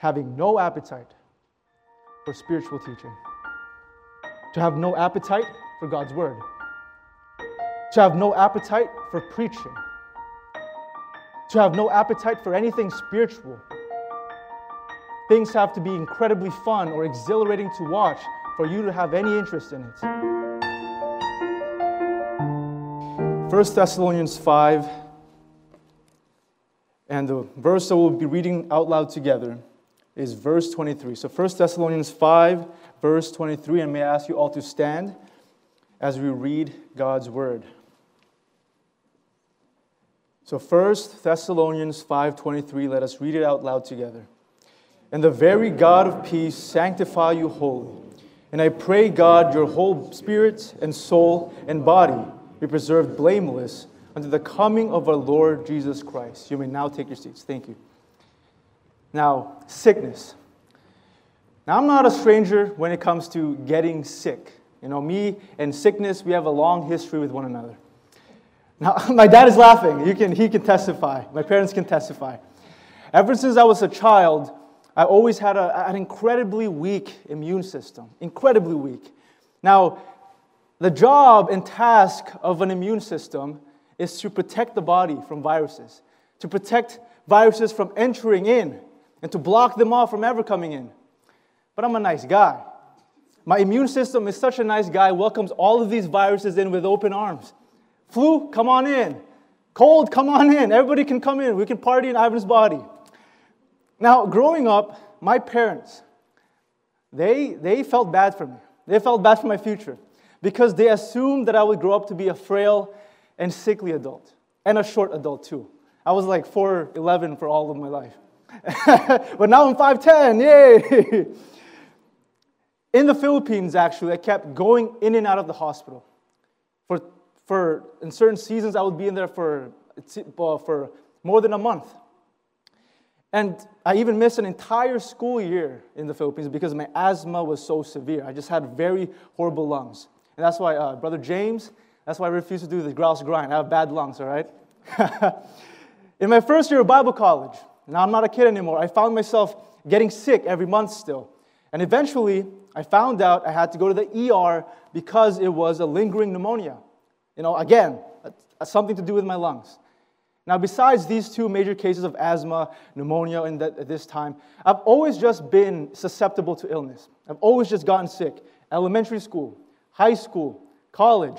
having no appetite for spiritual teaching, to have no appetite for God's word, to have no appetite for preaching, to have no appetite for anything spiritual. Things have to be incredibly fun or exhilarating to watch for you to have any interest in it. 1 Thessalonians 5, and the verse that we'll be reading out loud together is verse 23. So 1 Thessalonians 5, verse 23, and may I ask you all to stand as we read God's word. So 1 Thessalonians 5:23, let us read it out loud together. And the very God of peace sanctify you wholly. And I pray God your whole spirit and soul and body be preserved blameless unto the coming of our Lord Jesus Christ. You may now take your seats. Thank you. Now, sickness. Now, I'm not a stranger when it comes to getting sick. You know, me and sickness, we have a long history with one another. Now, my dad is laughing. You can, he can testify. My parents can testify. Ever since I was a child, I always had a, an incredibly weak immune system. Incredibly weak. Now, the job and task of an immune system is to protect the body from viruses, to protect viruses from entering in and to block them off from ever coming in. But I'm a nice guy. My immune system is such a nice guy, welcomes all of these viruses in with open arms. Flu, come on in. Cold, come on in. Everybody can come in. We can party in Ivan's body. Now, growing up, my parents, they, they felt bad for me. They felt bad for my future because they assumed that I would grow up to be a frail and sickly adult and a short adult too. I was like 4'11 for all of my life. but now I'm 5'10, yay! In the Philippines, actually, I kept going in and out of the hospital. For, for in certain seasons, I would be in there for, for more than a month. And I even missed an entire school year in the Philippines because my asthma was so severe. I just had very horrible lungs. And that's why, uh, Brother James, that's why I refuse to do the grouse grind. I have bad lungs, all right? in my first year of Bible college, now I'm not a kid anymore. I found myself getting sick every month still. And eventually, I found out I had to go to the ER because it was a lingering pneumonia. You know, again, something to do with my lungs. Now, besides these two major cases of asthma, pneumonia in at this time, I've always just been susceptible to illness. I've always just gotten sick. Elementary school, high school, college.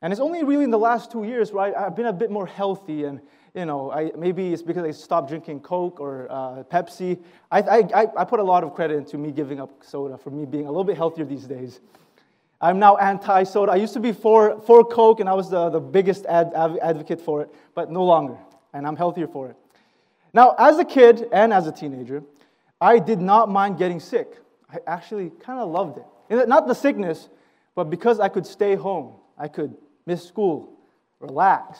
And it's only really in the last two years where I, have been a bit more healthy and you know, I, maybe it's because I stopped drinking Coke or uh, Pepsi. I, I, I put a lot of credit into me giving up soda for me being a little bit healthier these days. I'm now anti soda. I used to be for, for Coke, and I was the, the biggest ad, advocate for it, but no longer. And I'm healthier for it. Now, as a kid and as a teenager, I did not mind getting sick. I actually kind of loved it. Not the sickness, but because I could stay home, I could miss school, relax,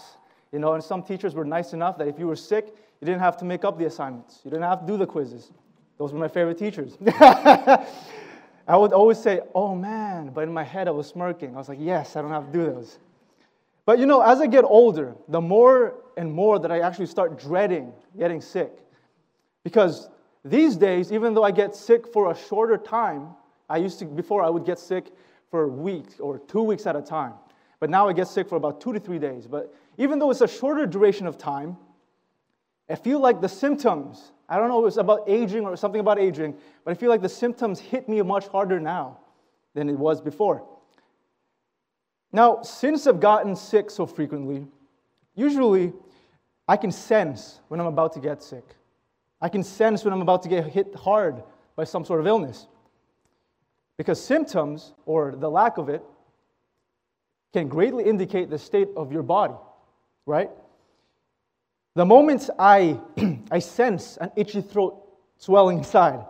you know, and some teachers were nice enough that if you were sick, you didn't have to make up the assignments. You didn't have to do the quizzes. Those were my favorite teachers. I would always say, oh man, but in my head I was smirking. I was like, yes, I don't have to do those. But you know, as I get older, the more and more that I actually start dreading getting sick. Because these days, even though I get sick for a shorter time, I used to, before I would get sick for a week or two weeks at a time. But now I get sick for about two to three days. But even though it's a shorter duration of time, I feel like the symptoms, I don't know if it's about aging or something about aging, but I feel like the symptoms hit me much harder now than it was before. Now, since I've gotten sick so frequently, usually I can sense when I'm about to get sick. I can sense when I'm about to get hit hard by some sort of illness. Because symptoms, or the lack of it, can greatly indicate the state of your body right? The moment I, I sense an itchy throat swelling inside,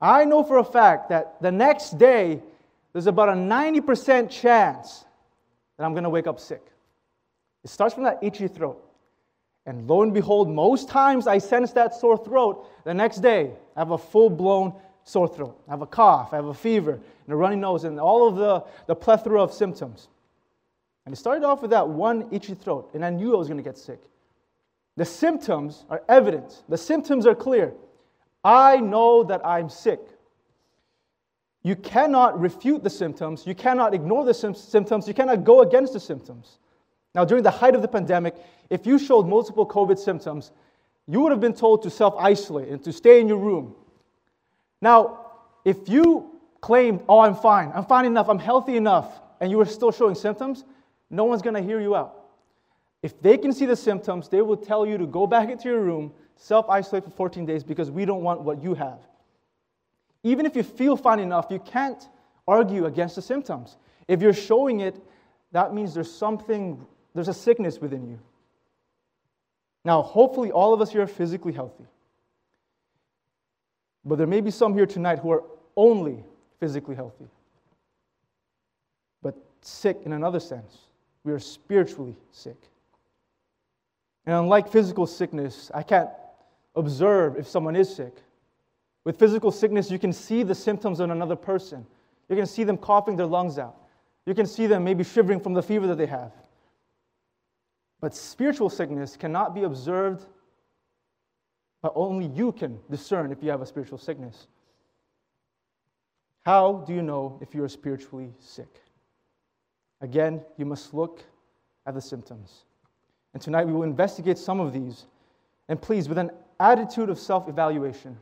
I know for a fact that the next day there's about a 90% chance that I'm going to wake up sick. It starts from that itchy throat. And lo and behold, most times I sense that sore throat, the next day I have a full blown sore throat. I have a cough, I have a fever, and a runny nose, and all of the, the plethora of symptoms. And it started off with that one itchy throat, and I knew I was going to get sick. The symptoms are evident, the symptoms are clear. I know that I'm sick. You cannot refute the symptoms. You cannot ignore the symptoms. You cannot go against the symptoms. Now, during the height of the pandemic, if you showed multiple COVID symptoms, you would have been told to self isolate and to stay in your room. Now, if you claimed, oh, I'm fine, I'm fine enough, I'm healthy enough, and you were still showing symptoms, no one's going to hear you out. If they can see the symptoms, they will tell you to go back into your room, self isolate for 14 days because we don't want what you have. Even if you feel fine enough, you can't argue against the symptoms. If you're showing it, that means there's something, there's a sickness within you. Now, hopefully, all of us here are physically healthy. But there may be some here tonight who are only physically healthy, but sick in another sense. We are spiritually sick. And unlike physical sickness, I can't observe if someone is sick. With physical sickness, you can see the symptoms on another person. You can see them coughing their lungs out. You can see them maybe shivering from the fever that they have. But spiritual sickness cannot be observed, but only you can discern if you have a spiritual sickness. How do you know if you are spiritually sick? Again, you must look at the symptoms. And tonight we will investigate some of these. And please, with an attitude of self evaluation.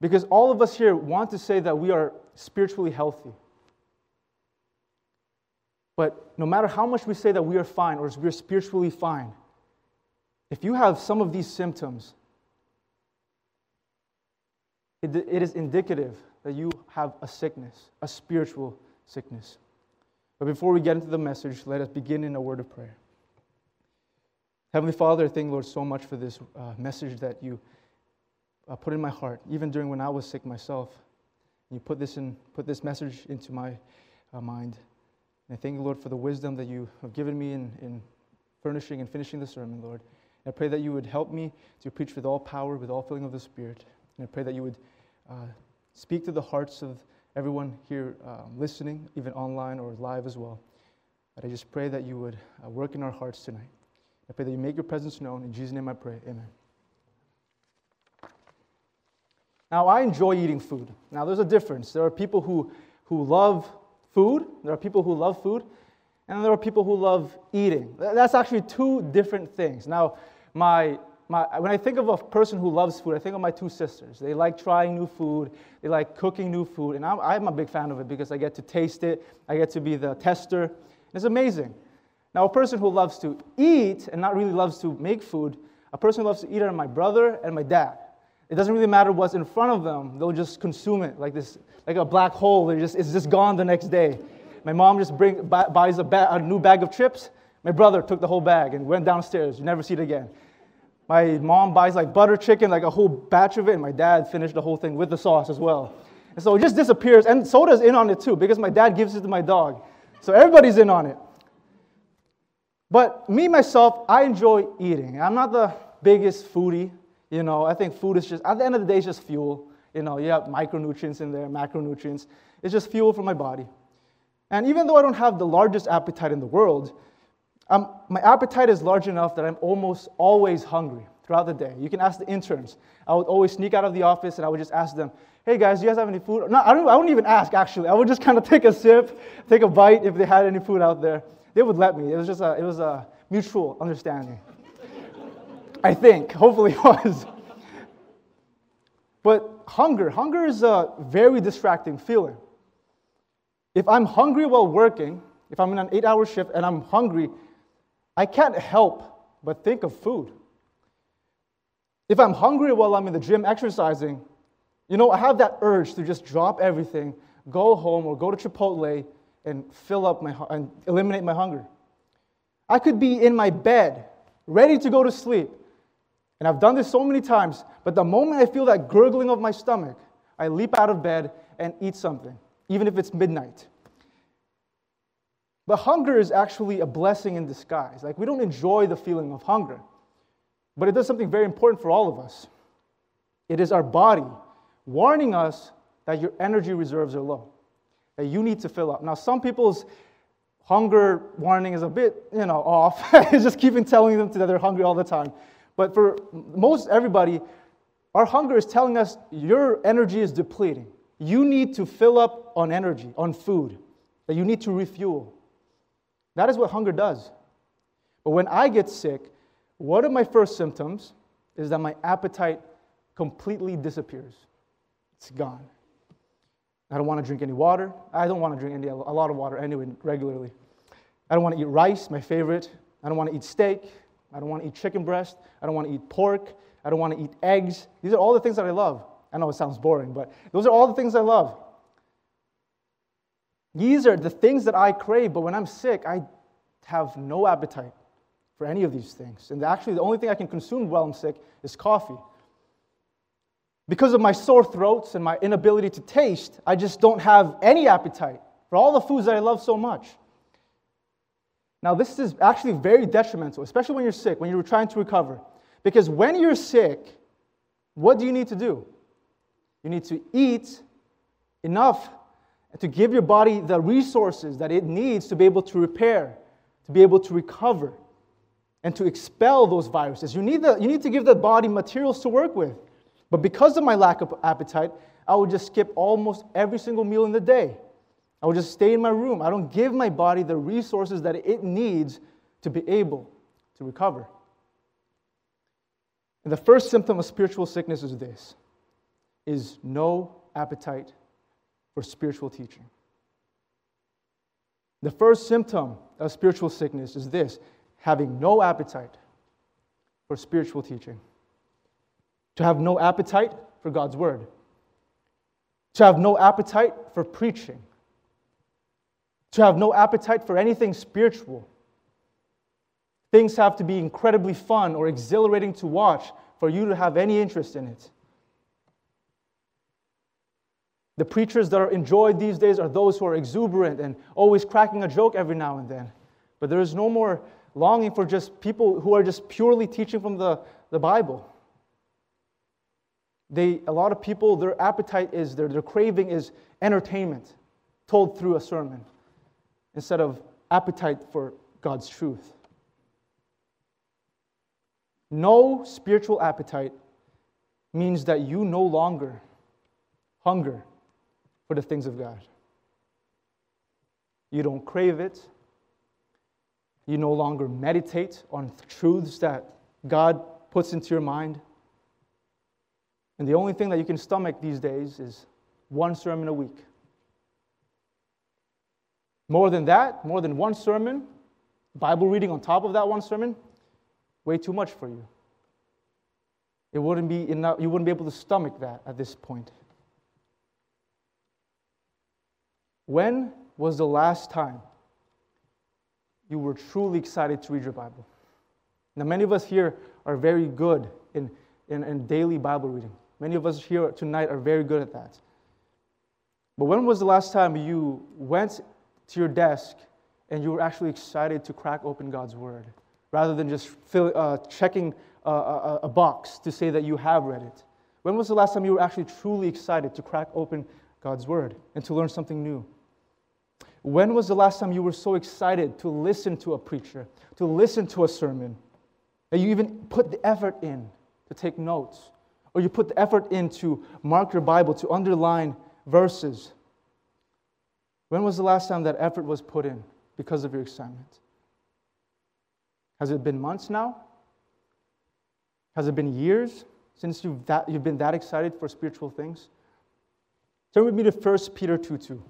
Because all of us here want to say that we are spiritually healthy. But no matter how much we say that we are fine or we're spiritually fine, if you have some of these symptoms, it, it is indicative that you have a sickness, a spiritual sickness. But before we get into the message, let us begin in a word of prayer. Heavenly Father, I thank you, Lord so much for this uh, message that you uh, put in my heart, even during when I was sick myself. You put this in, put this message into my uh, mind. And I thank you, Lord, for the wisdom that you have given me in, in furnishing and finishing the sermon, Lord. And I pray that you would help me to preach with all power, with all filling of the Spirit. And I pray that you would uh, speak to the hearts of everyone here um, listening, even online or live as well. But I just pray that you would uh, work in our hearts tonight. I pray that you make your presence known. In Jesus' name I pray. Amen. Now, I enjoy eating food. Now, there's a difference. There are people who, who love food, there are people who love food, and there are people who love eating. That's actually two different things. Now, my, my, when I think of a person who loves food, I think of my two sisters. They like trying new food, they like cooking new food, and I'm, I'm a big fan of it because I get to taste it, I get to be the tester. It's amazing. Now, a person who loves to eat and not really loves to make food, a person who loves to eat are my brother and my dad. It doesn't really matter what's in front of them, they'll just consume it like this, like a black hole. Just, it's just gone the next day. My mom just bring, buys a, a new bag of chips. My brother took the whole bag and went downstairs. You never see it again. My mom buys like butter chicken, like a whole batch of it, and my dad finished the whole thing with the sauce as well. And so it just disappears. And soda's in on it too, because my dad gives it to my dog. So everybody's in on it. But me, myself, I enjoy eating. I'm not the biggest foodie. You know, I think food is just, at the end of the day, it's just fuel. You know, you have micronutrients in there, macronutrients. It's just fuel for my body. And even though I don't have the largest appetite in the world, um, my appetite is large enough that I'm almost always hungry throughout the day. You can ask the interns. I would always sneak out of the office and I would just ask them, hey guys, do you guys have any food? No, I, don't, I wouldn't even ask actually. I would just kind of take a sip, take a bite if they had any food out there they would let me. It was just a, it was a mutual understanding. I think, hopefully it was. But hunger, hunger is a very distracting feeling. If I'm hungry while working, if I'm in an eight hour shift and I'm hungry, I can't help but think of food. If I'm hungry while I'm in the gym exercising, you know, I have that urge to just drop everything, go home or go to Chipotle and fill up my and eliminate my hunger. I could be in my bed, ready to go to sleep. And I've done this so many times, but the moment I feel that gurgling of my stomach, I leap out of bed and eat something, even if it's midnight. But hunger is actually a blessing in disguise. Like, we don't enjoy the feeling of hunger, but it does something very important for all of us. It is our body warning us that your energy reserves are low that you need to fill up. Now, some people's hunger warning is a bit, you know, off. it's just keeping telling them that they're hungry all the time. But for most everybody, our hunger is telling us your energy is depleting. You need to fill up on energy, on food, that you need to refuel. That is what hunger does. But when I get sick, one of my first symptoms is that my appetite completely disappears. It's gone. I don't want to drink any water. I don't want to drink any, a lot of water anyway, regularly. I don't want to eat rice, my favorite. I don't want to eat steak. I don't want to eat chicken breast. I don't want to eat pork. I don't want to eat eggs. These are all the things that I love. I know it sounds boring, but those are all the things I love. These are the things that I crave, but when I'm sick, I have no appetite for any of these things. And actually, the only thing I can consume while I'm sick is coffee. Because of my sore throats and my inability to taste, I just don't have any appetite for all the foods that I love so much. Now, this is actually very detrimental, especially when you're sick, when you're trying to recover. Because when you're sick, what do you need to do? You need to eat enough to give your body the resources that it needs to be able to repair, to be able to recover, and to expel those viruses. You need, the, you need to give the body materials to work with. But because of my lack of appetite, I would just skip almost every single meal in the day. I would just stay in my room. I don't give my body the resources that it needs to be able to recover. And the first symptom of spiritual sickness is this is no appetite for spiritual teaching. The first symptom of spiritual sickness is this having no appetite for spiritual teaching. To have no appetite for God's word. To have no appetite for preaching. To have no appetite for anything spiritual. Things have to be incredibly fun or exhilarating to watch for you to have any interest in it. The preachers that are enjoyed these days are those who are exuberant and always cracking a joke every now and then. But there is no more longing for just people who are just purely teaching from the, the Bible. They, a lot of people, their appetite is, their, their craving is entertainment told through a sermon instead of appetite for God's truth. No spiritual appetite means that you no longer hunger for the things of God. You don't crave it. You no longer meditate on truths that God puts into your mind. And the only thing that you can stomach these days is one sermon a week. More than that, more than one sermon, Bible reading on top of that one sermon, way too much for you. It wouldn't be enough, you wouldn't be able to stomach that at this point. When was the last time you were truly excited to read your Bible? Now, many of us here are very good in, in, in daily Bible reading. Many of us here tonight are very good at that. But when was the last time you went to your desk and you were actually excited to crack open God's Word? rather than just fill, uh, checking a, a, a box to say that you have read it? When was the last time you were actually truly excited to crack open God's Word and to learn something new? When was the last time you were so excited to listen to a preacher, to listen to a sermon, that you even put the effort in to take notes, or you put the effort in to mark your Bible, to underline verses? When was the last time that effort was put in because of your excitement? Has it been months now? Has it been years since you've, that, you've been that excited for spiritual things? Turn with me to 1 Peter 2 2.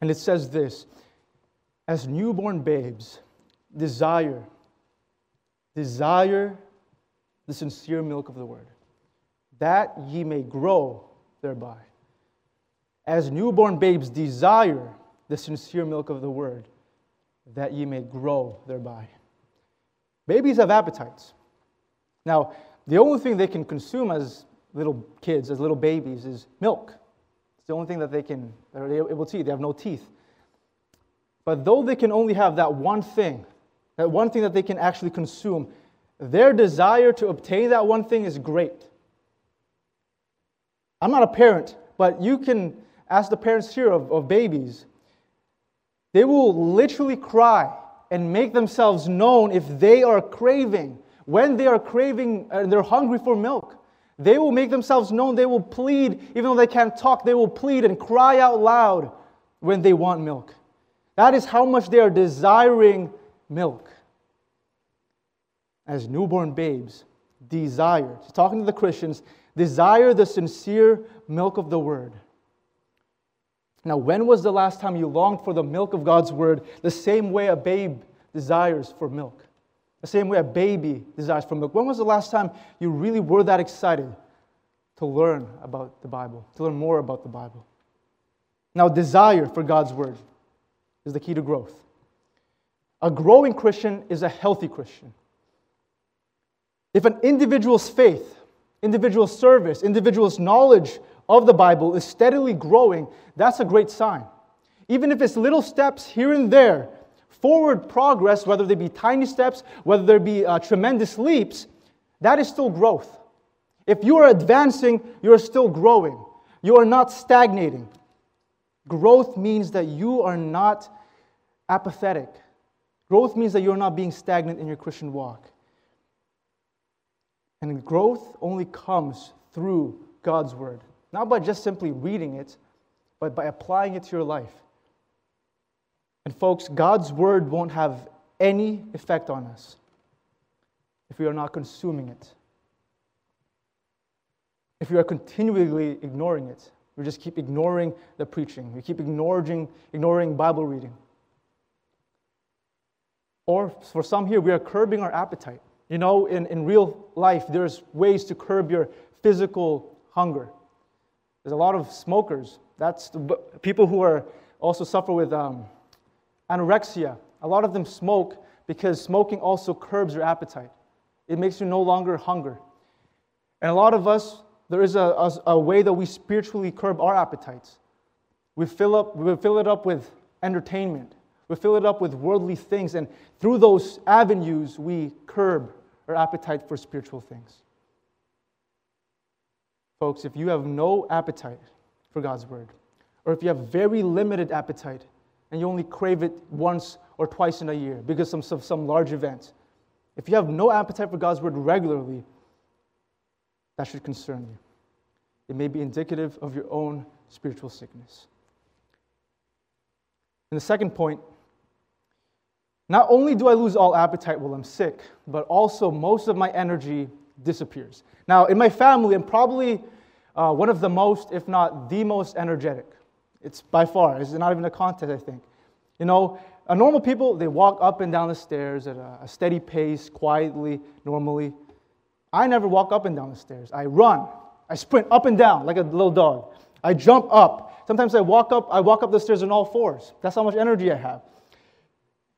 And it says this As newborn babes, desire, desire the sincere milk of the word, that ye may grow thereby. As newborn babes desire the sincere milk of the word, that ye may grow thereby. Babies have appetites. Now, the only thing they can consume as little kids, as little babies, is milk. The only thing that they can, they're able to eat. They have no teeth. But though they can only have that one thing, that one thing that they can actually consume, their desire to obtain that one thing is great. I'm not a parent, but you can ask the parents here of, of babies. They will literally cry and make themselves known if they are craving, when they are craving and they're hungry for milk. They will make themselves known. They will plead, even though they can't talk, they will plead and cry out loud when they want milk. That is how much they are desiring milk. As newborn babes desire, talking to the Christians, desire the sincere milk of the word. Now, when was the last time you longed for the milk of God's word the same way a babe desires for milk? The same way a baby desires for milk. When was the last time you really were that excited to learn about the Bible, to learn more about the Bible? Now, desire for God's word is the key to growth. A growing Christian is a healthy Christian. If an individual's faith, individual's service, individual's knowledge of the Bible is steadily growing, that's a great sign. Even if it's little steps here and there, forward progress, whether they be tiny steps, whether there be uh, tremendous leaps, that is still growth. If you are advancing, you are still growing. You are not stagnating. Growth means that you are not apathetic. Growth means that you're not being stagnant in your Christian walk. And growth only comes through God's Word, not by just simply reading it, but by applying it to your life. And, folks, God's Word won't have any effect on us if we are not consuming it. If we are continually ignoring it, we just keep ignoring the preaching, we keep ignoring, ignoring Bible reading. Or for some here, we are curbing our appetite. You know, in, in real life, there's ways to curb your physical hunger. There's a lot of smokers. That's the, people who are also suffer with um, anorexia. A lot of them smoke because smoking also curbs your appetite. It makes you no longer hunger. And a lot of us, there is a, a, a way that we spiritually curb our appetites. We fill, up, we fill it up with entertainment. We fill it up with worldly things, and through those avenues, we curb our appetite for spiritual things. Folks, if you have no appetite for God's word, or if you have very limited appetite and you only crave it once or twice in a year because of some, some large event, if you have no appetite for God's word regularly, that should concern you. It may be indicative of your own spiritual sickness. And the second point not only do I lose all appetite while I'm sick, but also most of my energy disappears. Now, in my family, I'm probably uh, one of the most, if not the most energetic. It's by far, it's not even a contest, I think. You know, a normal people, they walk up and down the stairs at a, a steady pace, quietly, normally. I never walk up and down the stairs. I run. I sprint up and down like a little dog. I jump up. Sometimes I walk up, I walk up the stairs on all fours. That's how much energy I have.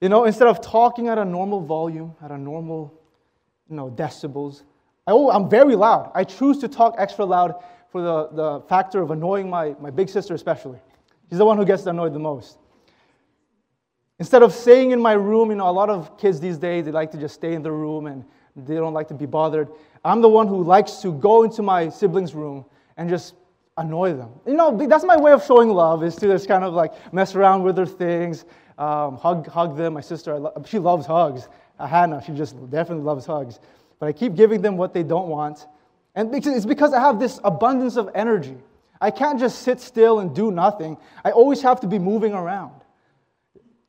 You know, instead of talking at a normal volume, at a normal, you know, decibels, I, oh, I'm very loud. I choose to talk extra loud for the, the factor of annoying my, my big sister, especially. She's the one who gets annoyed the most. Instead of staying in my room, you know, a lot of kids these days, they like to just stay in the room and they don't like to be bothered. I'm the one who likes to go into my siblings' room and just annoy them. You know, that's my way of showing love, is to just kind of like mess around with their things, um, hug, hug them. My sister, lo- she loves hugs. Uh, Hannah, she just definitely loves hugs. But I keep giving them what they don't want. And it's because I have this abundance of energy. I can't just sit still and do nothing. I always have to be moving around.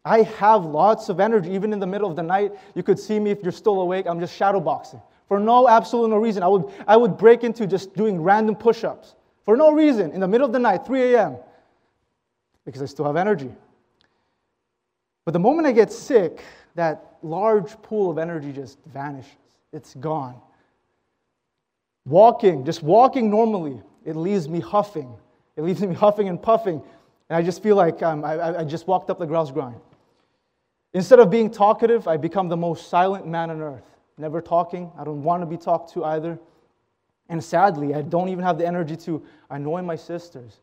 I have lots of energy. Even in the middle of the night, you could see me if you're still awake. I'm just shadowboxing for no absolute no reason. I would, I would break into just doing random push ups for no reason in the middle of the night, 3 a.m., because I still have energy. But the moment I get sick, that large pool of energy just vanishes. It's gone. Walking, just walking normally, it leaves me huffing. It leaves me huffing and puffing. And I just feel like um, I, I just walked up the grouse grind. Instead of being talkative, I become the most silent man on earth. Never talking. I don't want to be talked to either. And sadly, I don't even have the energy to annoy my sisters.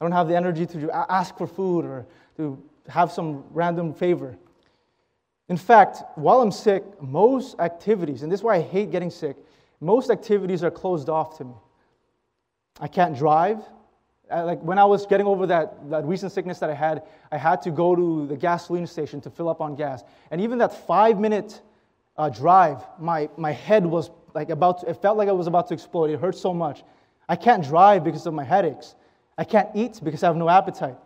I don't have the energy to ask for food or to have some random favor. In fact, while I'm sick, most activities, and this is why I hate getting sick, most activities are closed off to me. I can't drive. uh, like when I was getting over that, that recent sickness that I had, I had to go to the gasoline station to fill up on gas. And even that five minute uh, drive, my, my head was like about, to, it felt like I was about to explode. It hurt so much. I can't drive because of my headaches. I can't eat because I have no appetite.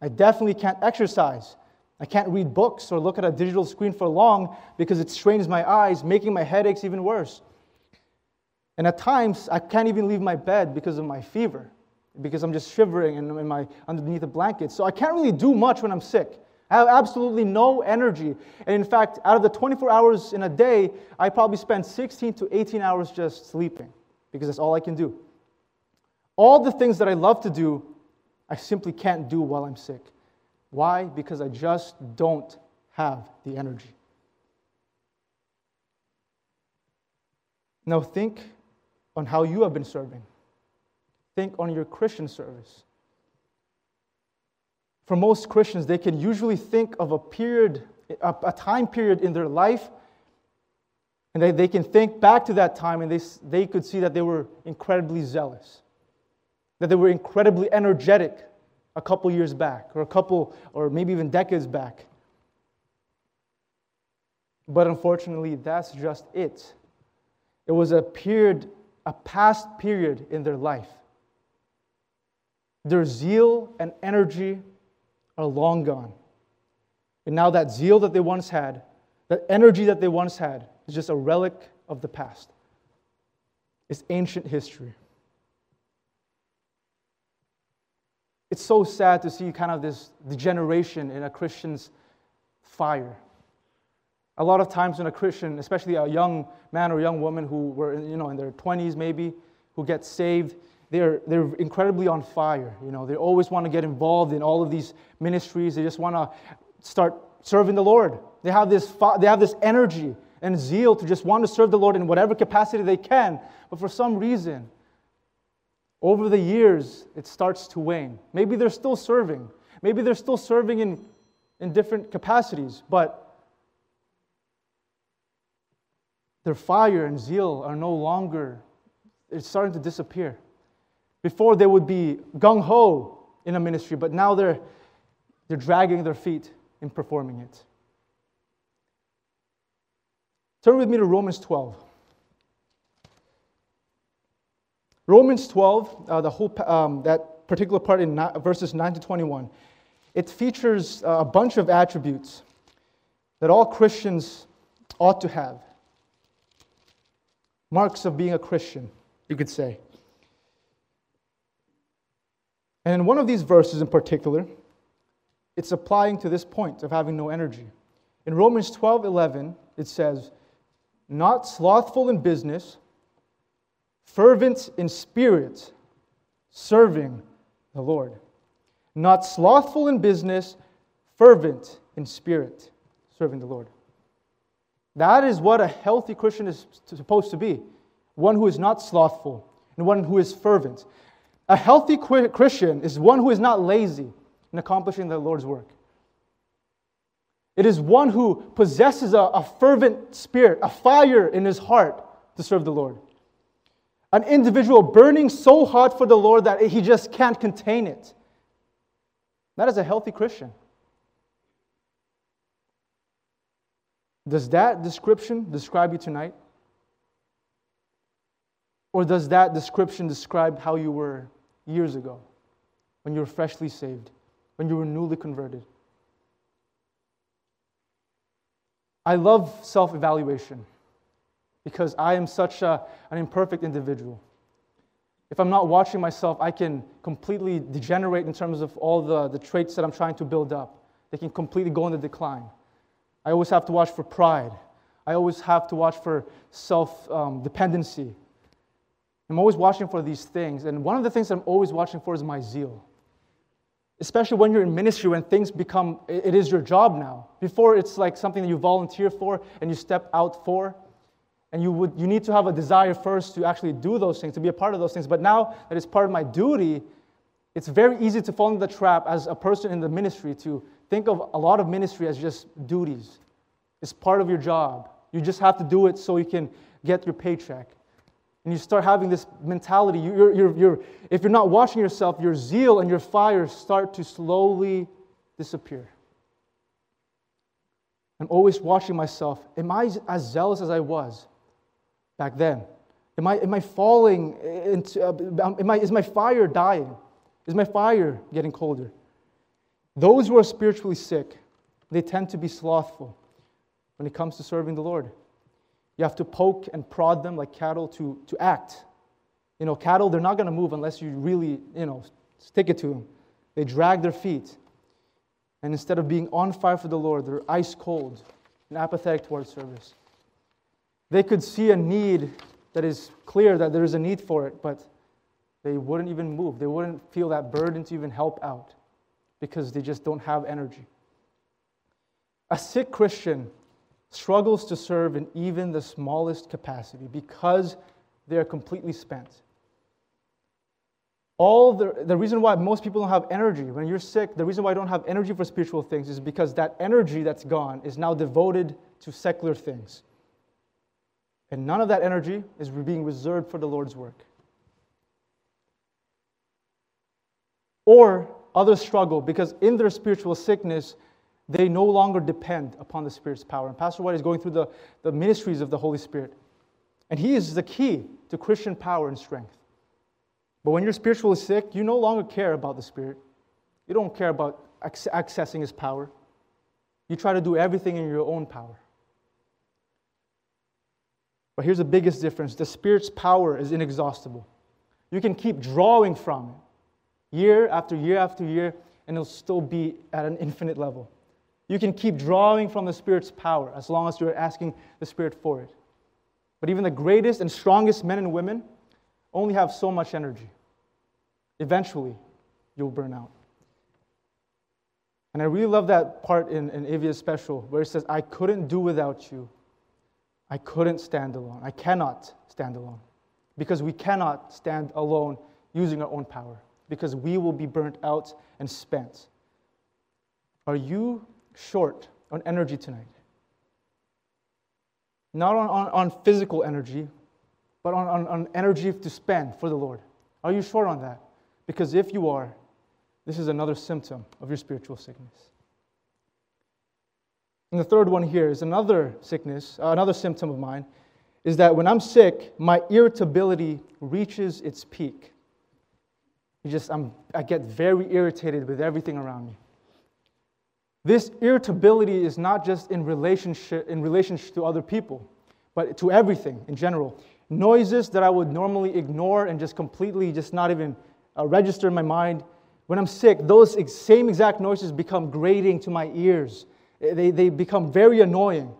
I definitely can't exercise. I can't read books or look at a digital screen for long because it strains my eyes, making my headaches even worse. And at times, I can't even leave my bed because of my fever because I'm just shivering and in my, underneath the blanket. So I can't really do much when I'm sick. I have absolutely no energy. And in fact, out of the 24 hours in a day, I probably spend 16 to 18 hours just sleeping because that's all I can do. All the things that I love to do, I simply can't do while I'm sick. Why? Because I just don't have the energy. Now, think on how you have been serving think on your Christian service. For most Christians, they can usually think of a period, a, time period in their life, and they, they can think back to that time and they, they could see that they were incredibly zealous, that they were incredibly energetic a couple years back, or a couple, or maybe even decades back. But unfortunately, that's just it. It was a period, a past period in their life. Their zeal and energy are long gone. And now that zeal that they once had, that energy that they once had, is just a relic of the past. It's ancient history. It's so sad to see kind of this degeneration in a Christian's fire. A lot of times when a Christian, especially a young man or young woman who were you know, in their 20s maybe, who gets saved, they're, they're incredibly on fire. You know, they always want to get involved in all of these ministries. They just want to start serving the Lord. They have this, they have this energy and zeal to just want to serve the Lord in whatever capacity they can. But for some reason, over the years, it starts to wane. Maybe they're still serving. Maybe they're still serving in, in different capacities, but their fire and zeal are no longer, it's starting to disappear. Before they would be gung ho in a ministry, but now they're, they're dragging their feet in performing it. Turn with me to Romans 12. Romans 12, uh, the whole, um, that particular part in verses 9 to 21, it features uh, a bunch of attributes that all Christians ought to have. Marks of being a Christian, you could say. And in one of these verses in particular, it's applying to this point of having no energy. In Romans 12 11, it says, Not slothful in business, fervent in spirit, serving the Lord. Not slothful in business, fervent in spirit, serving the Lord. That is what a healthy Christian is supposed to be one who is not slothful and one who is fervent. A healthy Christian is one who is not lazy in accomplishing the Lord's work. It is one who possesses a, a, fervent spirit, a fire in his heart to serve the Lord. An individual burning so hot for the Lord that he just can't contain it. That is a healthy Christian. Does that description describe you tonight? Or does that description describe how you were years ago when you were freshly saved, when you were newly converted. I love self evaluation because I am such a, an imperfect individual. If I'm not watching myself, I can completely degenerate in terms of all the, the traits that I'm trying to build up. They can completely go in the decline. I always have to watch for pride. I always have to watch for self um, dependency. I'm always watching for these things. And one of the things I'm always watching for is my zeal. Especially when you're in ministry, when things become, it is your job now. Before, it's like something that you volunteer for and you step out for. And you, would, you need to have a desire first to actually do those things, to be a part of those things. But now that it's part of my duty, it's very easy to fall into the trap as a person in the ministry to think of a lot of ministry as just duties. It's part of your job. You just have to do it so you can get your paycheck. and you start having this mentality, you're, you're, you're, if you're not watching yourself, your zeal and your fire start to slowly disappear. I'm always watching myself. Am I as zealous as I was back then? Am I, am I falling into, uh, am I, is my fire dying? Is my fire getting colder? Those who are spiritually sick, they tend to be slothful when it comes to serving the Lord. You have to poke and prod them like cattle to, to act. You know, cattle, they're not going to move unless you really, you know, stick it to them. They drag their feet. And instead of being on fire for the Lord, they're ice cold and apathetic towards service. They could see a need that is clear that there is a need for it, but they wouldn't even move. They wouldn't feel that burden to even help out because they just don't have energy. A sick Christian struggles to serve in even the smallest capacity because they are completely spent. All the, the reason why most people don't have energy when you're sick, the reason why I don't have energy for spiritual things is because that energy that's gone is now devoted to secular things. And none of that energy is being reserved for the Lord's work. Or others struggle because in their spiritual sickness, they no longer depend upon the Spirit's power. And Pastor White is going through the, the ministries of the Holy Spirit. And he is the key to Christian power and strength. But when you're spiritually sick, you no longer care about the Spirit. You don't care about accessing His power. You try to do everything in your own power. But here's the biggest difference the Spirit's power is inexhaustible. You can keep drawing from it year after year after year, and it'll still be at an infinite level. You can keep drawing from the Spirit's power as long as you're asking the Spirit for it. But even the greatest and strongest men and women only have so much energy. Eventually, you'll burn out. And I really love that part in, in Avia's special where it says, I couldn't do without you. I couldn't stand alone. I cannot stand alone. Because we cannot stand alone using our own power. Because we will be burnt out and spent. Are you short on energy tonight. Not on, on, on physical energy, but on, on, on energy to spend for the Lord. Are you short on that? Because if you are, this is another symptom of your spiritual sickness. And the third one here is another sickness, uh, another symptom of mine, is that when I'm sick, my irritability reaches its peak. You just, I'm, I get very irritated with everything around me. This irritability is not just in relationship, in relationship to other people, but to everything in general. Noises that I would normally ignore and just completely just not even uh, register in my mind. When I'm sick, those same exact noises become grating to my ears. They, they become very annoying.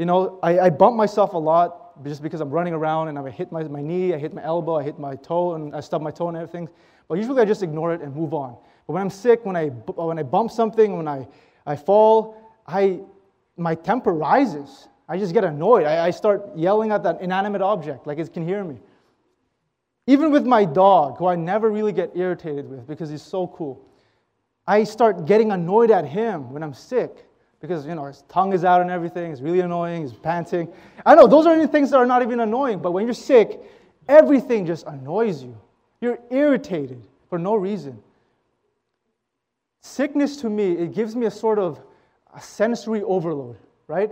You know, I, I bump myself a lot just because I'm running around and I hit my, my knee, I hit my elbow, I hit my toe, and I stub my toe and everything. But usually I just ignore it and move on. But when I'm sick, when I, when I bump something, when I, I fall, I, my temper rises. I just get annoyed. I, I start yelling at that inanimate object like it can hear me. Even with my dog, who I never really get irritated with because he's so cool, I start getting annoyed at him when I'm sick because you know his tongue is out and everything. It's really annoying. He's panting. I know those are things that are not even annoying, but when you're sick, everything just annoys you. You're irritated for no reason. Sickness to me, it gives me a sort of a sensory overload, right?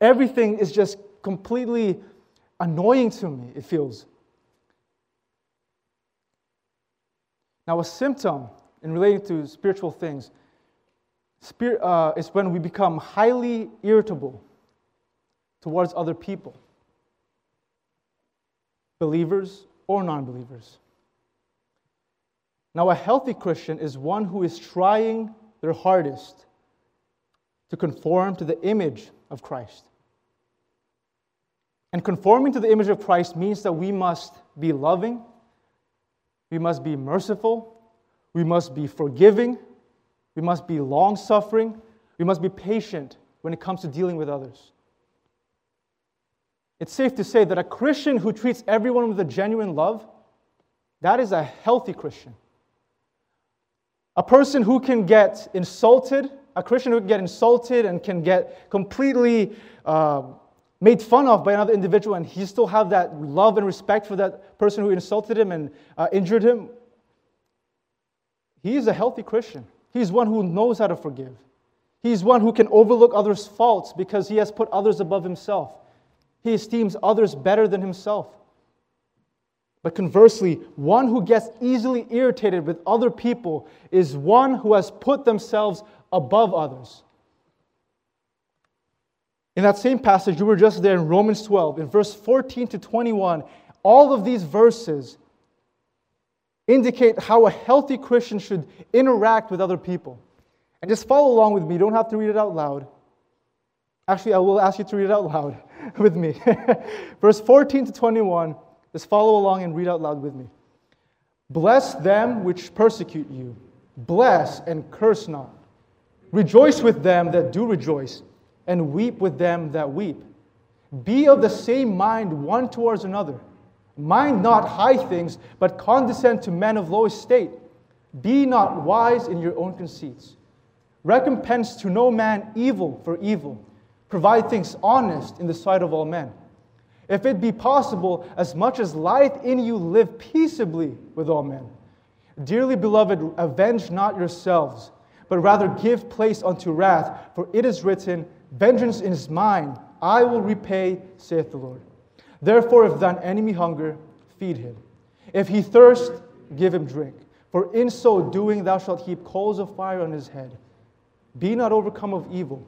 Everything is just completely annoying to me, it feels. Now, a symptom in relating to spiritual things spirit, uh, is when we become highly irritable towards other people, believers or non believers. Now, a healthy Christian is one who is trying their hardest to conform to the image of Christ. And conforming to the image of Christ means that we must be loving, we must be merciful, we must be forgiving, we must be long suffering, we must be patient when it comes to dealing with others. It's safe to say that a Christian who treats everyone with a genuine love, that is a healthy Christian. A person who can get insulted, a Christian who can get insulted and can get completely uh, made fun of by another individual and he still have that love and respect for that person who insulted him and uh, injured him, he is a healthy Christian. He's one who knows how to forgive. He's one who can overlook others' faults because he has put others above himself. He esteems others better than himself. But conversely, one who gets easily irritated with other people is one who has put themselves above others. In that same passage, you were just there in Romans 12, in verse 14 to 21, all of these verses indicate how a healthy Christian should interact with other people. And just follow along with me. You don't have to read it out loud. Actually, I will ask you to read it out loud with me. Verse 14 to 21. Just follow along and read out loud with me. Bless them which persecute you, bless and curse not. Rejoice with them that do rejoice, and weep with them that weep. Be of the same mind one towards another. Mind not high things, but condescend to men of low estate. Be not wise in your own conceits. Recompense to no man evil for evil. Provide things honest in the sight of all men. If it be possible, as much as lieth in you, live peaceably with all men. Dearly beloved, avenge not yourselves, but rather give place unto wrath, for it is written, Vengeance is mine, I will repay, saith the Lord. Therefore, if thine enemy hunger, feed him. If he thirst, give him drink. For in so doing, thou shalt heap coals of fire on his head. Be not overcome of evil,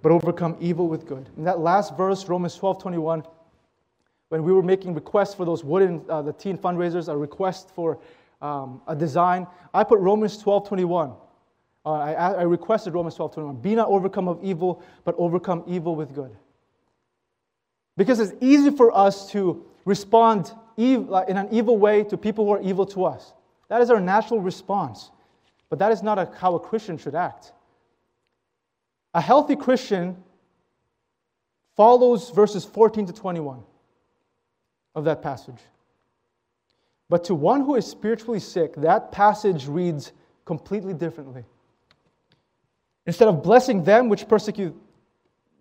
but overcome evil with good. In that last verse, Romans 12 21, when we were making requests for those wooden, uh, the teen fundraisers, a request for um, a design, I put Romans 12 21. Uh, I, I requested Romans 12 21. Be not overcome of evil, but overcome evil with good. Because it's easy for us to respond in an evil way to people who are evil to us. That is our natural response. But that is not a, how a Christian should act. A healthy Christian follows verses 14 to 21 of that passage. But to one who is spiritually sick, that passage reads completely differently. Instead of blessing them which persecute,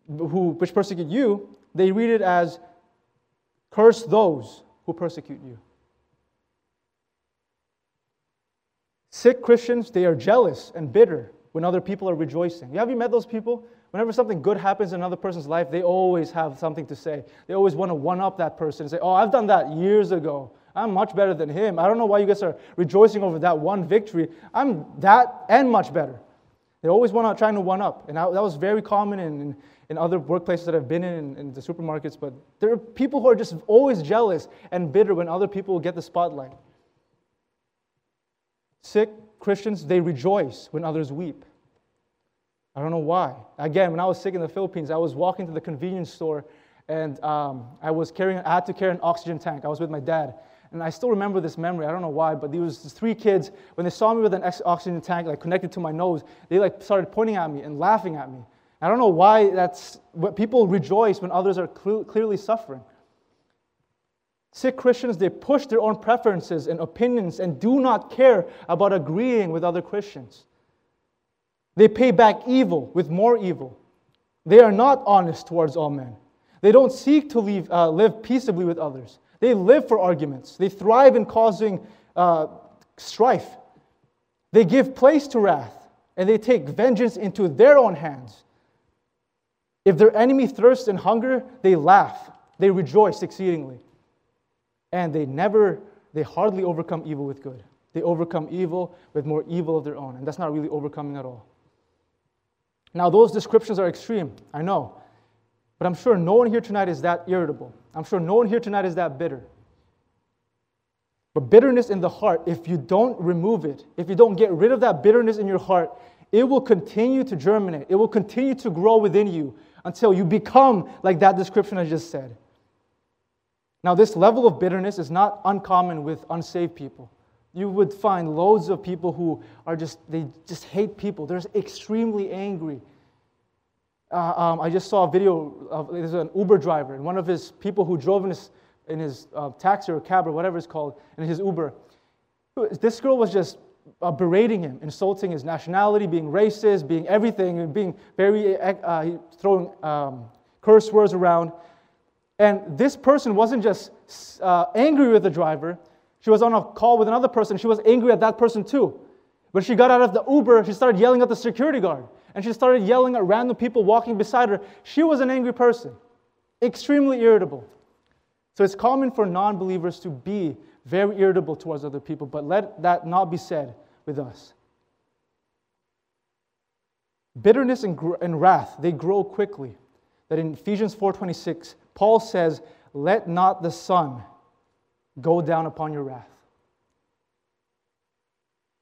who, which persecute you, they read it as curse those who persecute you. Sick Christians, they are jealous and bitter when other people are rejoicing. Have you met those people? Whenever something good happens in another person's life, they always have something to say. They always want to one up that person and say, Oh, I've done that years ago. I'm much better than him. I don't know why you guys are rejoicing over that one victory. I'm that and much better. They always want to try to one up. And that was very common in, in, other workplaces that I've been in, in, in the supermarkets. But there are people who are just always jealous and bitter when other people get the spotlight. Sick Christians, they rejoice when others weep. I don't know why. Again, when I was sick in the Philippines, I was walking to the convenience store and um, I was carrying, I had to carry an oxygen tank. I was with my dad. And I still remember this memory. I don't know why, but there was three kids. When they saw me with an oxygen tank like connected to my nose, they like started pointing at me and laughing at me. I don't know why that's what people rejoice when others are cl- clearly suffering. Sick Christians, they push their own preferences and opinions and do not care about agreeing with other Christians. They pay back evil with more evil. They are not honest towards all men. They don't seek to leave, uh, live peaceably with others. They live for arguments. They thrive in causing uh, strife. They give place to wrath, and they take vengeance into their own hands. If their enemy thirsts and hunger, they laugh. They rejoice exceedingly. And they never, they hardly overcome evil with good. They overcome evil with more evil of their own. And that's not really overcoming at all. Now, those descriptions are extreme, I know. But I'm sure no one here tonight is that irritable. I'm sure no one here tonight is that bitter. But bitterness in the heart, if you don't remove it, if you don't get rid of that bitterness in your heart, it will continue to germinate. It will continue to grow within you until you become like that description I just said. Now, this level of bitterness is not uncommon with unsaved people. You would find loads of people who are just, they just hate people. They're extremely angry. Uh, um, I just saw a video of there's an Uber driver, and one of his people who drove in his, in his uh, taxi or cab or whatever it's called, in his Uber. This girl was just uh, berating him, insulting his nationality, being racist, being everything, and being very, uh, throwing um, curse words around. And this person wasn't just uh, angry with the driver, she was on a call with another person. She was angry at that person too. When she got out of the Uber, she started yelling at the security guard. And she started yelling at random people walking beside her. She was an angry person, extremely irritable. So it's common for non believers to be very irritable towards other people, but let that not be said with us. Bitterness and, gr- and wrath, they grow quickly. That in Ephesians 4:26, Paul says, "Let not the sun go down upon your wrath."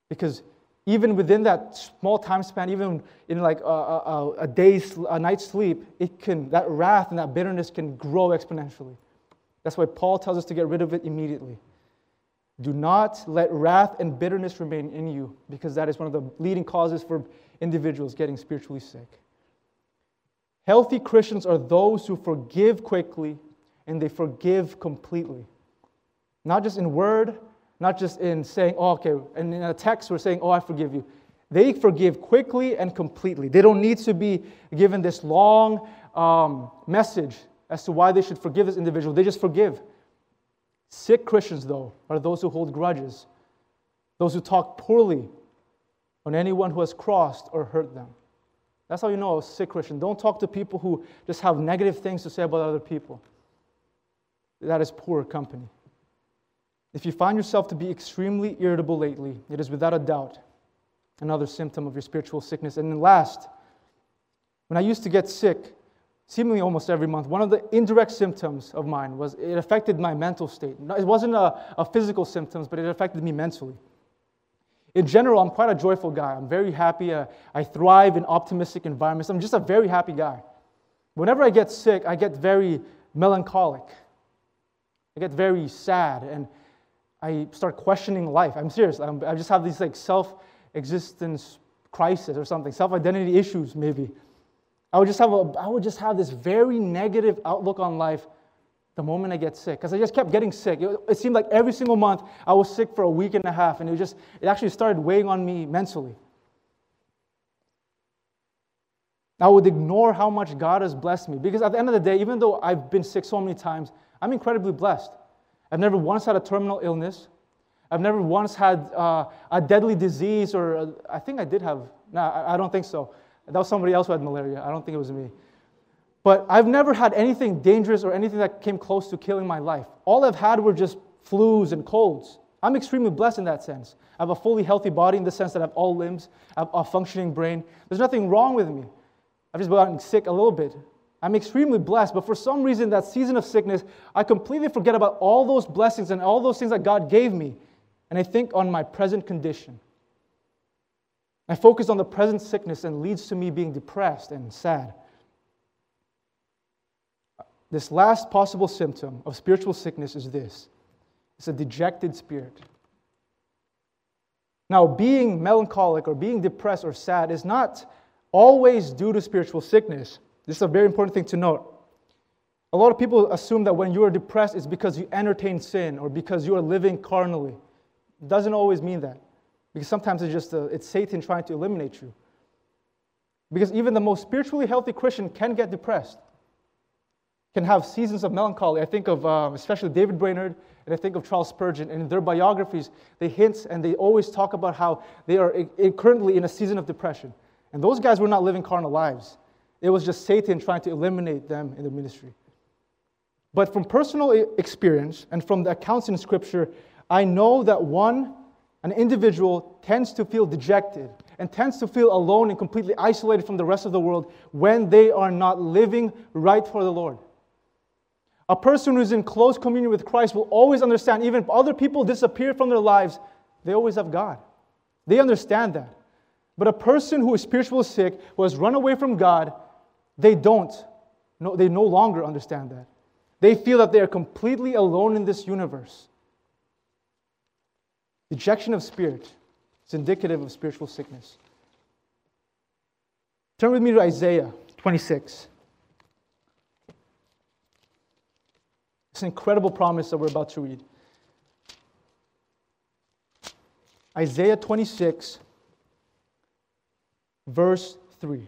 Because even within that small time span, even in like a, a, a day's, a night's sleep, it can, that wrath and that bitterness can grow exponentially. That's why Paul tells us to get rid of it immediately. Do not let wrath and bitterness remain in you, because that is one of the leading causes for individuals getting spiritually sick. Healthy Christians are those who forgive quickly and they forgive completely. Not just in word, not just in saying, oh, okay, and in a text we're saying, oh, I forgive you. They forgive quickly and completely. They don't need to be given this long um, message as to why they should forgive this individual. They just forgive. Sick Christians, though, are those who hold grudges, those who talk poorly on anyone who has crossed or hurt them. That's how you know a sick Christian. Don't talk to people who just have negative things to say about other people. That is poor company. If you find yourself to be extremely irritable lately, it is without a doubt another symptom of your spiritual sickness. And then last, when I used to get sick, seemingly almost every month, one of the indirect symptoms of mine was it affected my mental state. It wasn't a, a physical symptoms, but it affected me mentally. In general, I'm quite a joyful guy. I'm very happy. Uh, I thrive in optimistic environments. I'm just a very happy guy. Whenever I get sick, I get very melancholic. I get very sad and I start questioning life. I'm serious. I'm, i just have these like self-existence crisis or something, self-identity issues maybe. I would just have a, I would just have this very negative outlook on life the moment I get sick because I just kept getting sick. It, it, seemed like every single month I was sick for a week and a half, and it just it actually started weighing on me mentally. I would ignore how much God has blessed me because at the end of the day, even though I've been sick so many times, I'm incredibly blessed. I've never once had a terminal illness. I've never once had uh, a deadly disease, or a, I think I did have, no, I, I don't think so. That was somebody else who had malaria. I don't think it was me. But I've never had anything dangerous or anything that came close to killing my life. All I've had were just flus and colds. I'm extremely blessed in that sense. I have a fully healthy body in the sense that I have all limbs, I have a functioning brain. There's nothing wrong with me. I've just gotten sick a little bit. I'm extremely blessed, but for some reason, that season of sickness, I completely forget about all those blessings and all those things that God gave me. And I think on my present condition. I focus on the present sickness and leads to me being depressed and sad. This last possible symptom of spiritual sickness is this it's a dejected spirit. Now, being melancholic or being depressed or sad is not always due to spiritual sickness. This is a very important thing to note. A lot of people assume that when you are depressed, it's because you entertain sin or because you are living carnally. It doesn't always mean that. Because sometimes it's just a, it's Satan trying to eliminate you. Because even the most spiritually healthy Christian can get depressed, can have seasons of melancholy. I think of um, especially David Brainerd and I think of Charles Spurgeon. And in their biographies, they hint and they always talk about how they are uh, currently in a season of depression. And those guys were not living carnal lives. It was just Satan trying to eliminate them in the ministry. But from personal uh, experience and from the accounts in Scripture, I know that one, an individual, tends to feel dejected and tends to feel alone and completely isolated from the rest of the world when they are not living right for the Lord. A person who's in close communion with Christ will always understand, even if other people disappear from their lives, they always have God. They understand that. But a person who is spiritually sick, who has run away from God, they don't. No, they no longer understand that. They feel that they are completely alone in this universe. Dejection of spirit is indicative of spiritual sickness. Turn with me to Isaiah 26. It's an incredible promise that we're about to read. Isaiah 26, verse 3.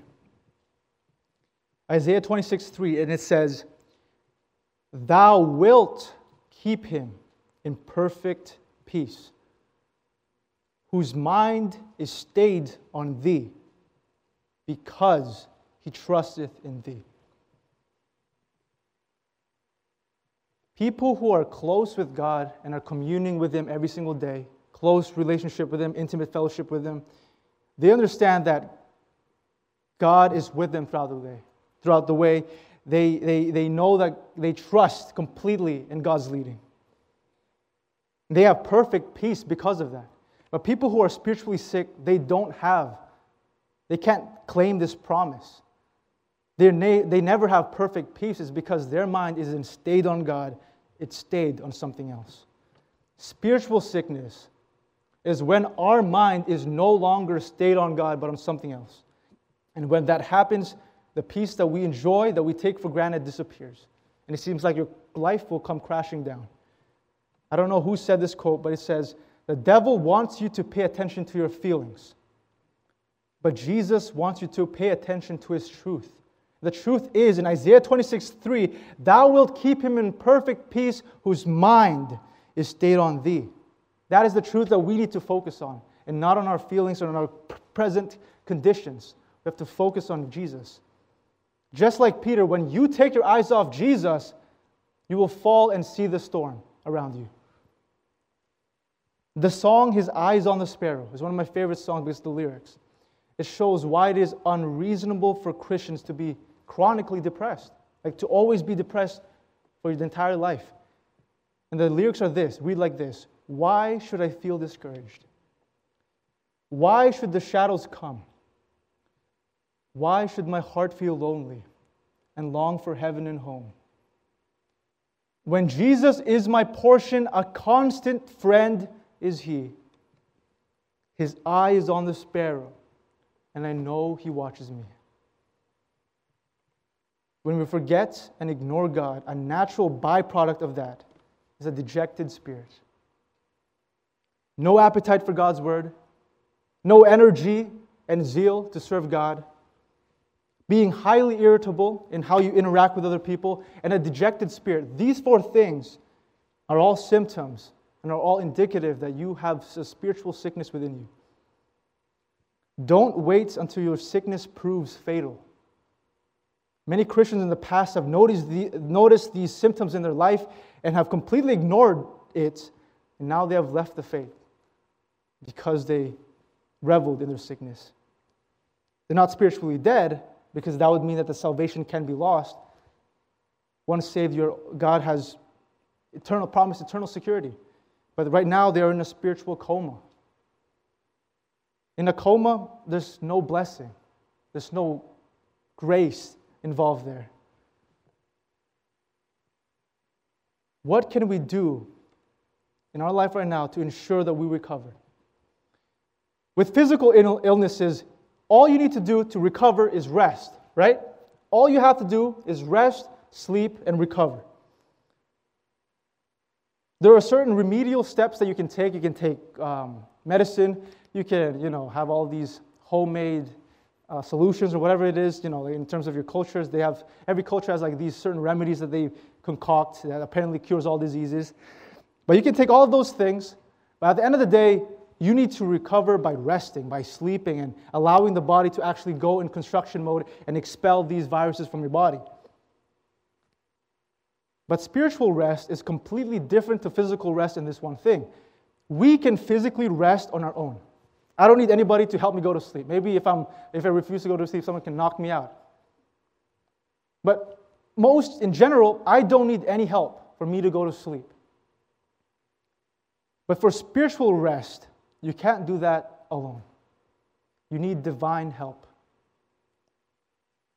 Isaiah 26, 3, and it says, thou wilt keep him in perfect peace, whose mind is stayed on thee, because he trusteth in thee. People who are close with God and are communing with Him every single day, close relationship with Him, intimate fellowship with Him, they understand that God is with them throughout the way. Throughout the way, they, they, they know that they trust completely in God's leading. They have perfect peace because of that. But people who are spiritually sick, they don't have, they can't claim this promise. They, they never have perfect peace is because their mind isn't stayed on God, it stayed on something else. Spiritual sickness is when our mind is no longer stayed on God but on something else. And when that happens, the peace that we enjoy, that we take for granted, disappears. And it seems like your life will come crashing down. I don't know who said this quote, but it says, The devil wants you to pay attention to your feelings, but Jesus wants you to pay attention to his truth. The truth is, in Isaiah 26 3, Thou wilt keep him in perfect peace whose mind is stayed on thee. That is the truth that we need to focus on, and not on our feelings or on our present conditions. We have to focus on Jesus. Just like Peter, when you take your eyes off Jesus, you will fall and see the storm around you. The song, His Eyes on the Sparrow, is one of my favorite songs because the lyrics. It shows why it is unreasonable for Christians to be chronically depressed, like to always be depressed for the entire life. And the lyrics are this read like this Why should I feel discouraged? Why should the shadows come? Why should my heart feel lonely and long for heaven and home? When Jesus is my portion, a constant friend is He. His eye is on the sparrow, and I know He watches me. When we forget and ignore God, a natural byproduct of that is a dejected spirit. No appetite for God's word, no energy and zeal to serve God, being highly irritable in how you interact with other people, and a dejected spirit. These four things are all symptoms and are all indicative that you have a spiritual sickness within you. Don't wait until your sickness proves fatal. Many Christians in the past have noticed, the, noticed these symptoms in their life and have completely ignored it, and now they have left the faith because they reveled in their sickness. They're not spiritually dead because that would mean that the salvation can be lost. Once saved, your, God has eternal promise, eternal security. But right now, they are in a spiritual coma. In a coma, there's no blessing, there's no grace, involved there. What can we do in our life right now to ensure that we recover? With physical illnesses, all you need to do to recover is rest, right? All you have to do is rest, sleep, and recover. There are certain remedial steps that you can take. You can take um, medicine. You can, you know, have all these homemade uh, solutions or whatever it is, you know, in terms of your cultures, they have, every culture has like these certain remedies that they concoct that apparently cures all diseases. But you can take all of those things, but at the end of the day, you need to recover by resting, by sleeping, and allowing the body to actually go in construction mode and expel these viruses from your body. But spiritual rest is completely different to physical rest in this one thing. We can physically rest on our own. I don't need anybody to help me go to sleep. Maybe if, I'm, if I refuse to go to sleep, someone can knock me out. But most, in general, I don't need any help for me to go to sleep. But for spiritual rest, you can't do that alone. You need divine help.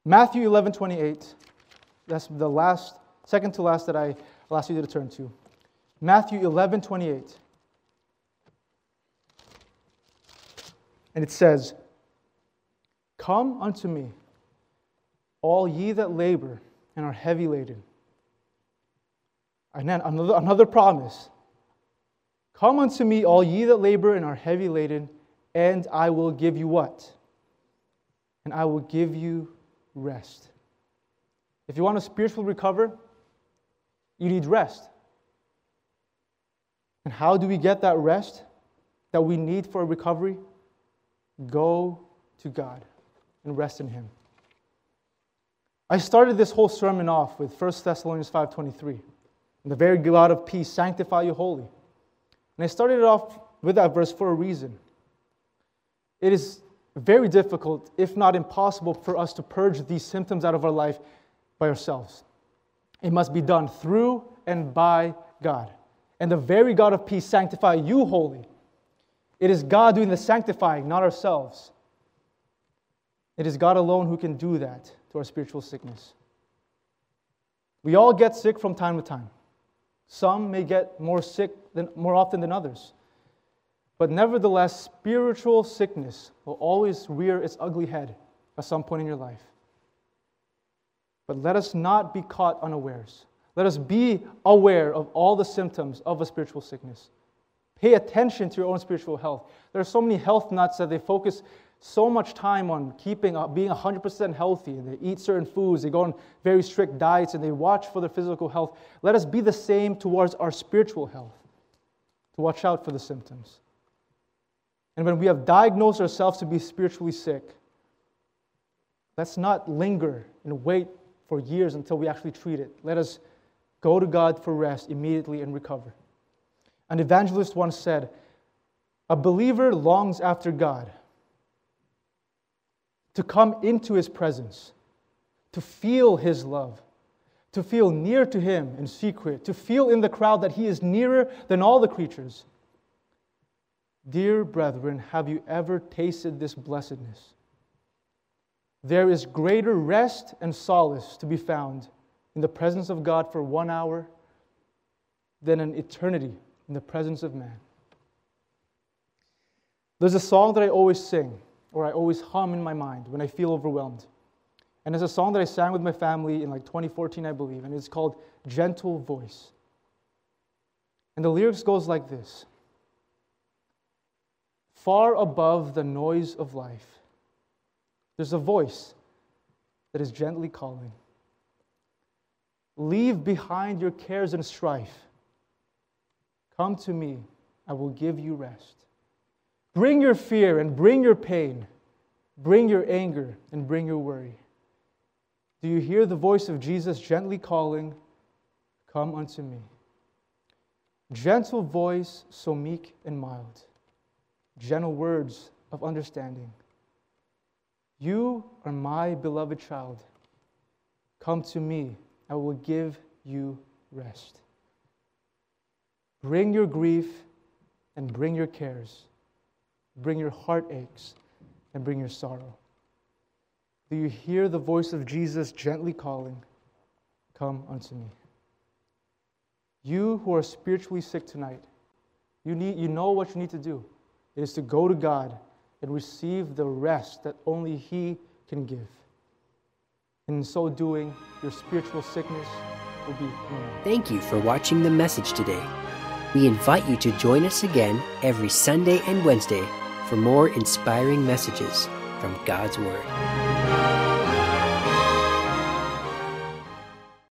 Matthew 11 28, that's the last, second to last that I will ask you to turn to. Matthew 11 28. And it says, Come unto me, all ye that labor and are heavy laden. And then another, another promise Come unto me, all ye that labor and are heavy laden, and I will give you what? And I will give you rest. If you want to spiritually recover, You need rest. And how do we get that rest that we need for recovery? Go to God and rest in Him. I started this whole sermon off with 1 Thessalonians 5:23. And the very God of peace sanctify you wholly. And I started it off with that verse for a reason. It is very difficult, if not impossible, for us to purge these symptoms out of our life by ourselves. It must be done through and by God. And the very God of peace sanctify you wholly. It is God doing the sanctifying, not ourselves. It is God alone who can do that to our spiritual sickness. We all get sick from time to time. Some may get more sick than, more often than others. But nevertheless, spiritual sickness will always rear its ugly head at some point in your life. But let us not be caught unawares. Let us be aware of all the symptoms of a spiritual sickness. Pay attention to your own spiritual health. There are so many health nuts that they focus so much time on keeping uh, being 100% healthy and they eat certain foods they go on very strict diets and they watch for their physical health let us be the same towards our spiritual health to watch out for the symptoms and when we have diagnosed ourselves to be spiritually sick let's not linger and wait for years until we actually treat it let us go to god for rest immediately and recover an evangelist once said a believer longs after god to come into his presence, to feel his love, to feel near to him in secret, to feel in the crowd that he is nearer than all the creatures. Dear brethren, have you ever tasted this blessedness? There is greater rest and solace to be found in the presence of God for one hour than an eternity in the presence of man. There's a song that I always sing or I always hum in my mind when I feel overwhelmed. And it's a song that I sang with my family in like 2014, I believe, and it's called Gentle Voice. And the lyrics goes like this Far above the noise of life, there's a voice that is gently calling. Leave behind your cares and strife. Come to me, I will give you rest. Bring your fear and bring your pain. Bring your anger and bring your worry. Do you hear the voice of Jesus gently calling, Come unto me? Gentle voice, so meek and mild. Gentle words of understanding. You are my beloved child. Come to me, I will give you rest. Bring your grief and bring your cares bring your heartaches, and bring your sorrow. Do you hear the voice of Jesus gently calling, Come unto me? You who are spiritually sick tonight, you, need, you know what you need to do. It is to go to God and receive the rest that only He can give. In so doing, your spiritual sickness will be healed. Thank you for watching the message today. We invite you to join us again every Sunday and Wednesday for more inspiring messages from God's Word.